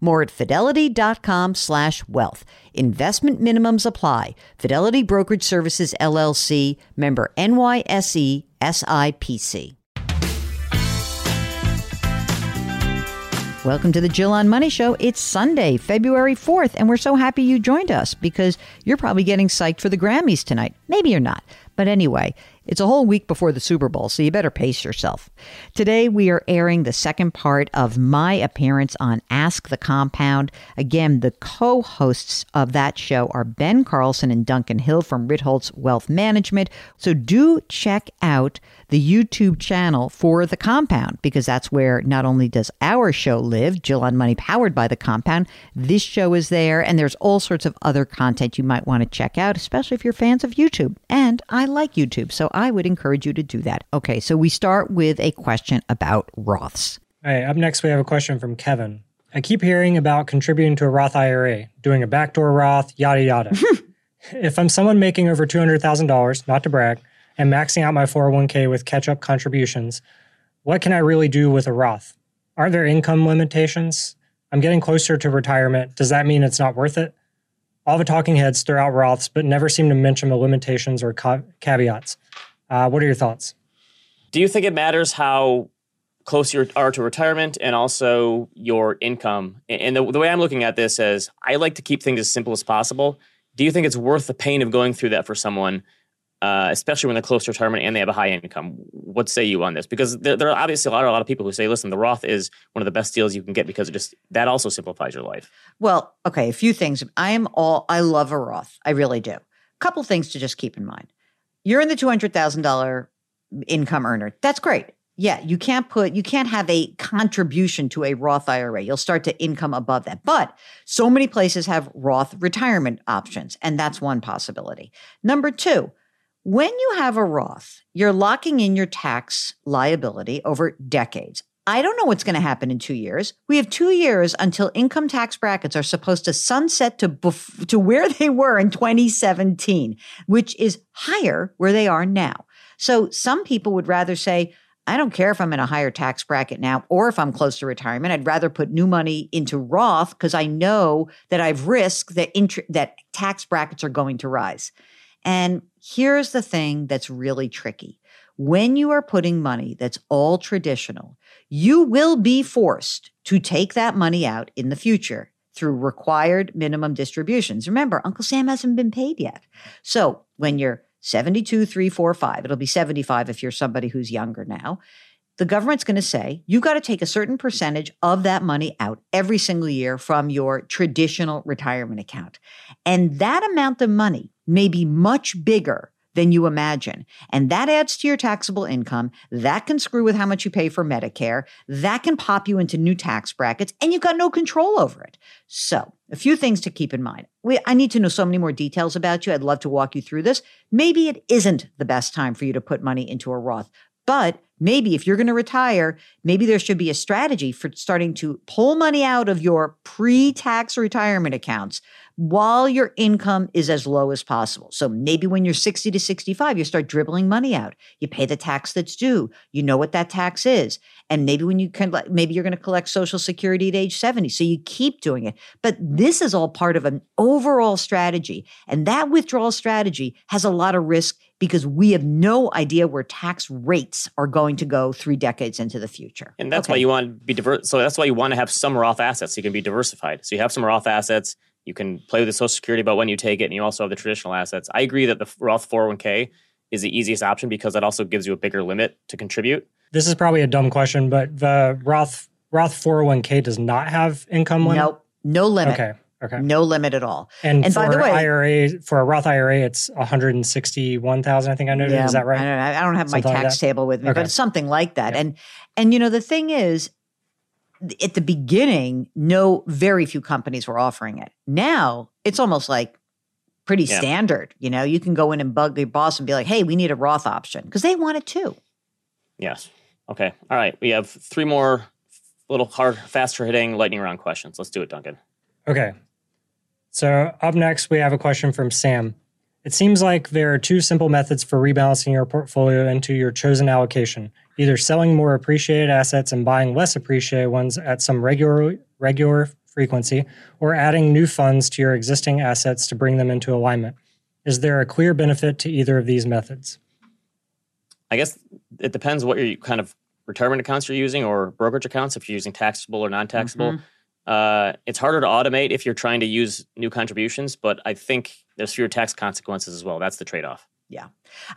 More at fidelity.com slash wealth. Investment minimums apply. Fidelity Brokerage Services LLC, member NYSE SIPC. Welcome to the Jill on Money Show. It's Sunday, February 4th, and we're so happy you joined us because you're probably getting psyched for the Grammys tonight. Maybe you're not. But anyway, it's a whole week before the Super Bowl, so you better pace yourself. Today, we are airing the second part of my appearance on Ask the Compound. Again, the co hosts of that show are Ben Carlson and Duncan Hill from Ritholtz Wealth Management. So do check out the YouTube channel for The Compound because that's where not only does our show live, Jill on Money powered by The Compound, this show is there, and there's all sorts of other content you might want to check out, especially if you're fans of YouTube. And I like YouTube, so would encourage you to do that. Okay, so we start with a question about Roths. All right, up next, we have a question from Kevin. I keep hearing about contributing to a Roth IRA, doing a backdoor Roth, yada, yada. if I'm someone making over $200,000, not to brag, and maxing out my 401k with catch up contributions, what can I really do with a Roth? Aren't there income limitations? I'm getting closer to retirement. Does that mean it's not worth it? All the talking heads throw out Roths, but never seem to mention the limitations or ca- caveats. Uh, what are your thoughts? Do you think it matters how close you are to retirement and also your income? And the, the way I'm looking at this is I like to keep things as simple as possible. Do you think it's worth the pain of going through that for someone, uh, especially when they're close to retirement and they have a high income? What say you on this? Because there, there, are obviously a lot, a lot of people who say, listen, the Roth is one of the best deals you can get because it just that also simplifies your life. Well, okay, a few things. I am all I love a Roth. I really do. A couple things to just keep in mind you're in the $200,000 income earner. That's great. Yeah, you can't put, you can't have a contribution to a Roth IRA. You'll start to income above that. But so many places have Roth retirement options, and that's one possibility. Number two, when you have a Roth, you're locking in your tax liability over decades. I don't know what's going to happen in two years. We have two years until income tax brackets are supposed to sunset to bef- to where they were in 2017, which is higher where they are now. So some people would rather say, I don't care if I'm in a higher tax bracket now or if I'm close to retirement. I'd rather put new money into Roth because I know that I've risked that int- that tax brackets are going to rise. And here's the thing that's really tricky. When you are putting money that's all traditional, you will be forced to take that money out in the future through required minimum distributions. Remember, Uncle Sam hasn't been paid yet. So when you're 72, 3, 4, 5, it'll be 75 if you're somebody who's younger now. The government's going to say you've got to take a certain percentage of that money out every single year from your traditional retirement account. And that amount of money may be much bigger than you imagine. And that adds to your taxable income. That can screw with how much you pay for Medicare. That can pop you into new tax brackets, and you've got no control over it. So, a few things to keep in mind. We, I need to know so many more details about you. I'd love to walk you through this. Maybe it isn't the best time for you to put money into a Roth, but maybe if you're going to retire, maybe there should be a strategy for starting to pull money out of your pre tax retirement accounts while your income is as low as possible. So maybe when you're 60 to 65, you start dribbling money out. You pay the tax that's due. You know what that tax is. And maybe when you can, maybe you're going to collect Social Security at age 70. So you keep doing it. But this is all part of an overall strategy. And that withdrawal strategy has a lot of risk because we have no idea where tax rates are going to go three decades into the future. And that's okay. why you want to be diverse. So that's why you want to have some Roth assets. So you can be diversified. So you have some Roth assets you can play with the Social Security about when you take it, and you also have the traditional assets. I agree that the Roth 401k is the easiest option because that also gives you a bigger limit to contribute. This is probably a dumb question, but the Roth Roth 401k does not have income limit. Nope, no limit. Okay. Okay. No limit at all. And, and by the way, IRA for a Roth IRA, it's one hundred and sixty-one thousand. I think I noted. Yeah, is that right? I don't, I don't have something my tax like table with me, okay. but it's something like that. Yeah. And and you know the thing is, at the beginning, no, very few companies were offering it. Now it's almost like pretty yeah. standard. You know, you can go in and bug your boss and be like, "Hey, we need a Roth option," because they want it too. Yes. Okay. All right. We have three more little hard, faster hitting lightning round questions. Let's do it, Duncan. Okay. So up next, we have a question from Sam. It seems like there are two simple methods for rebalancing your portfolio into your chosen allocation either selling more appreciated assets and buying less appreciated ones at some regular, regular frequency, or adding new funds to your existing assets to bring them into alignment. Is there a clear benefit to either of these methods? I guess it depends what your kind of retirement accounts you're using or brokerage accounts, if you're using taxable or non taxable. Mm-hmm. Uh, it's harder to automate if you're trying to use new contributions, but I think there's fewer tax consequences as well. That's the trade off. Yeah.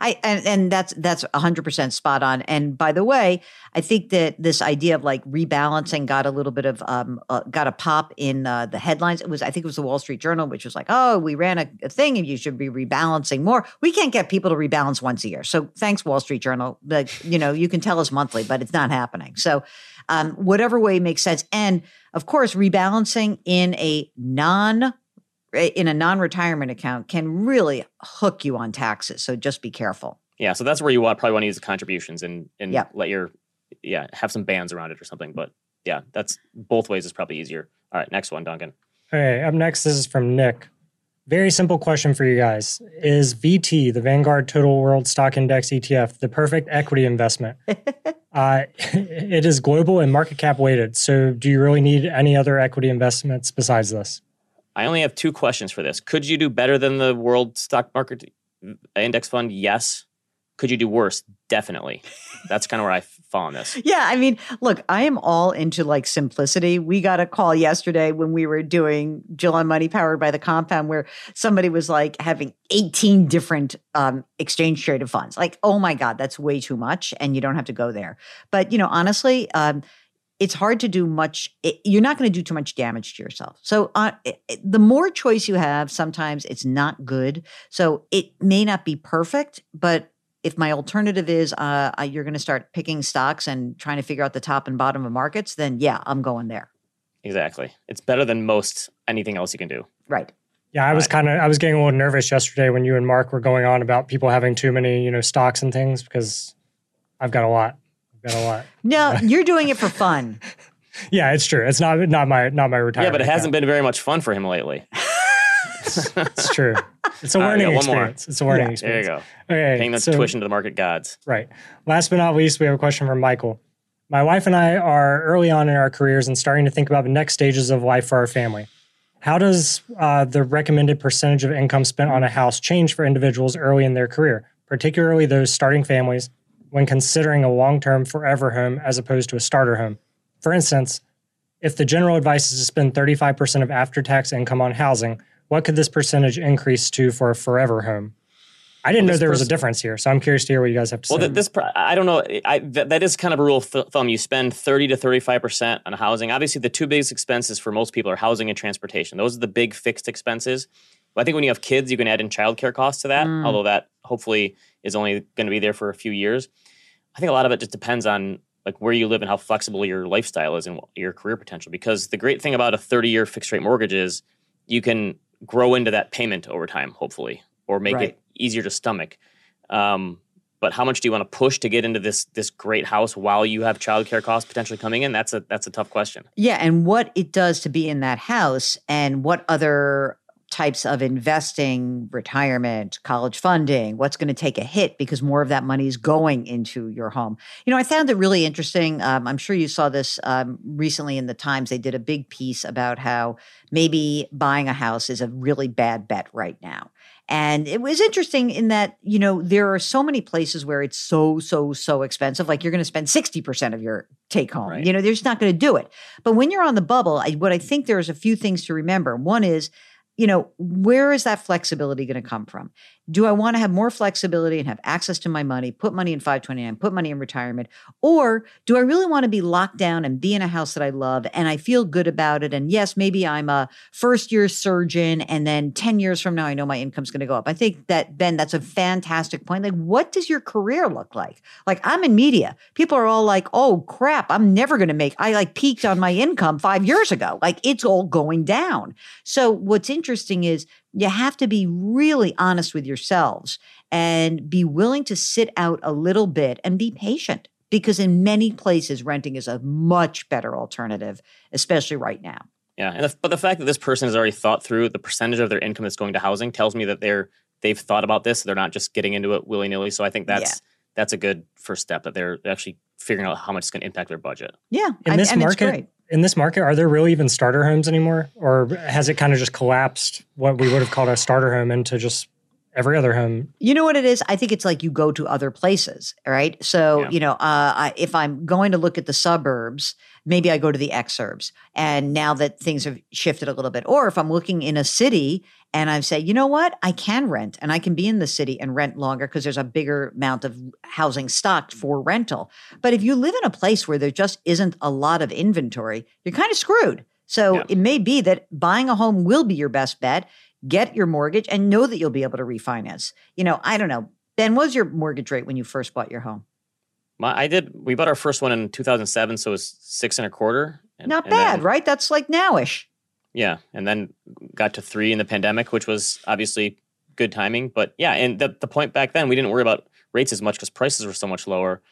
I and, and that's that's 100% spot on. And by the way, I think that this idea of like rebalancing got a little bit of um uh, got a pop in uh, the headlines. It was I think it was the Wall Street Journal which was like, "Oh, we ran a, a, thing and you should be rebalancing more." We can't get people to rebalance once a year. So, thanks Wall Street Journal. But, you know, you can tell us monthly, but it's not happening. So, um, whatever way makes sense. And of course, rebalancing in a non in a non-retirement account can really hook you on taxes. So just be careful. Yeah, so that's where you want, probably want to use the contributions and and yep. let your yeah have some bands around it or something. But yeah, that's both ways is probably easier. All right, next one, Duncan. Okay, up next this is from Nick. Very simple question for you guys. Is VT, the Vanguard Total World Stock Index ETF, the perfect equity investment? uh, it is global and market cap weighted. So, do you really need any other equity investments besides this? I only have two questions for this. Could you do better than the World Stock Market Index Fund? Yes. Could you do worse? Definitely. That's kind of where I this. Yeah, I mean, look, I am all into like simplicity. We got a call yesterday when we were doing Jill on Money powered by the compound where somebody was like having 18 different um, exchange traded funds. Like, oh my God, that's way too much. And you don't have to go there. But, you know, honestly, um, it's hard to do much it, you're not going to do too much damage to yourself so uh, it, the more choice you have sometimes it's not good so it may not be perfect but if my alternative is uh, you're going to start picking stocks and trying to figure out the top and bottom of markets then yeah i'm going there exactly it's better than most anything else you can do right yeah, I was kind of I was getting a little nervous yesterday when you and Mark were going on about people having too many, you know, stocks and things because I've got a lot I've got a lot. No, you're doing it for fun. yeah, it's true. It's not not my not my retirement. Yeah, but it hasn't been very much fun for him lately. it's true. It's a learning right, experience. It's a learning yeah, experience. There you go. Okay, paying the so, tuition to the market gods. Right. Last but not least, we have a question from Michael. My wife and I are early on in our careers and starting to think about the next stages of life for our family. How does uh, the recommended percentage of income spent on a house change for individuals early in their career, particularly those starting families when considering a long term forever home as opposed to a starter home. For instance, if the general advice is to spend 35% of after tax income on housing, what could this percentage increase to for a forever home? I didn't well, know there was a difference here, so I'm curious to hear what you guys have to well, say. Well, this I don't know. I, that, that is kind of a rule of thumb. You spend 30 to 35 percent on housing. Obviously, the two biggest expenses for most people are housing and transportation. Those are the big fixed expenses. But I think when you have kids, you can add in childcare costs to that. Mm. Although that hopefully is only going to be there for a few years. I think a lot of it just depends on like where you live and how flexible your lifestyle is and your career potential. Because the great thing about a 30 year fixed rate mortgage is you can grow into that payment over time, hopefully, or make right. it easier to stomach. Um, but how much do you want to push to get into this this great house while you have childcare costs potentially coming in? That's a that's a tough question. Yeah, and what it does to be in that house and what other types of investing, retirement, college funding, what's going to take a hit because more of that money is going into your home. You know, I found it really interesting. Um, I'm sure you saw this um, recently in the Times. They did a big piece about how maybe buying a house is a really bad bet right now. And it was interesting in that, you know, there are so many places where it's so, so, so expensive. Like you're going to spend 60% of your take home. Right. You know, they're just not going to do it. But when you're on the bubble, I, what I think there's a few things to remember. One is, you know, where is that flexibility going to come from? Do I want to have more flexibility and have access to my money, put money in 529, put money in retirement? Or do I really want to be locked down and be in a house that I love and I feel good about it? And yes, maybe I'm a first year surgeon and then 10 years from now, I know my income's going to go up. I think that, Ben, that's a fantastic point. Like, what does your career look like? Like, I'm in media. People are all like, oh crap, I'm never going to make, I like peaked on my income five years ago. Like, it's all going down. So, what's interesting is you have to be really honest with yourselves and be willing to sit out a little bit and be patient because in many places renting is a much better alternative especially right now Yeah, and the, but the fact that this person has already thought through the percentage of their income that's going to housing tells me that they're they've thought about this. They're not just getting into it willy nilly. So I think that's that's a good first step that they're actually figuring out how much it's going to impact their budget. yeah In and- this and it's market, great. In this market, are there really even starter homes anymore, or has it kind of just collapsed what we would have called a starter home into just every other home? You know what it is? I think it's like you go to other places, right? So, Yeah. you know, uh, I, if I'm going to look at the suburbs, maybe I go to the exurbs. And now that things have shifted a little bit, or if I'm looking in a city and I say, you know what, I can rent and I can be in the city and rent longer because there's a bigger amount of housing stocked mm. for rental. But if you live in a place where there just isn't a lot of inventory, you're kind of screwed. So Yeah. it may be that buying a home will be your best bet. Get your mortgage and know that you'll be able to refinance. You know, I don't know. Ben, what was your mortgage rate when you first bought your home? My, I did. We bought our first one in 2007, so it was six and a quarter. And, Not and bad, then- right? That's like nowish. Yeah, and then got to three in the pandemic, which was obviously good timing. But yeah, and the, the point back then, we didn't worry about rates as much because prices were so much lower.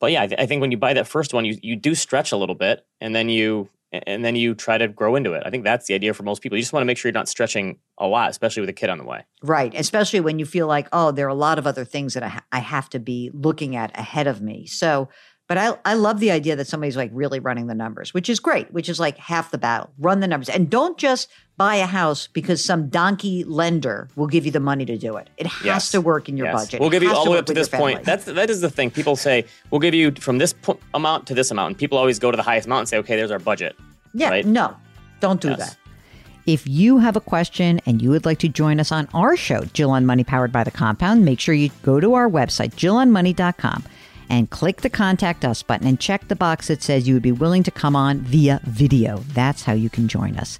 But yeah, I, th- I think when you buy that first one, you you do stretch a little bit, and then you and then you try to grow into it. I think that's the idea for most people. You just want to make sure you're not stretching a lot, especially with a kid on the way. Right. Especially when you feel like, oh, there are a lot of other things that I, ha- I have to be looking at ahead of me. So, but I, I love the idea that somebody's like really running the numbers, which is great, which is like half the battle. Run the numbers and don't just buy a house because some donkey lender will give you the money to do it. It has Yes. to work in your Yes. budget. We'll give you all the way up to this point. That's that is the thing. People say we'll give you from this po- amount to this amount, and people always go to the highest amount and say, okay, there's our budget. Yeah, right? no, don't do Yes. that. If you have a question and you would like to join us on our show, Jill on Money Powered by the Compound, make sure you go to our website, jillonmoney.com, and click the contact us button and check the box that says you would be willing to come on via video. That's how you can join us.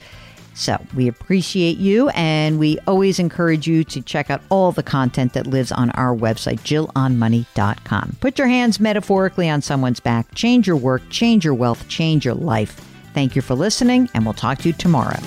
So we appreciate you, and we always encourage you to check out all the content that lives on our website, jillonmoney.com. Put your hands metaphorically on someone's back, change your work, change your wealth, change your life. Thank you for listening, and we'll talk to you tomorrow.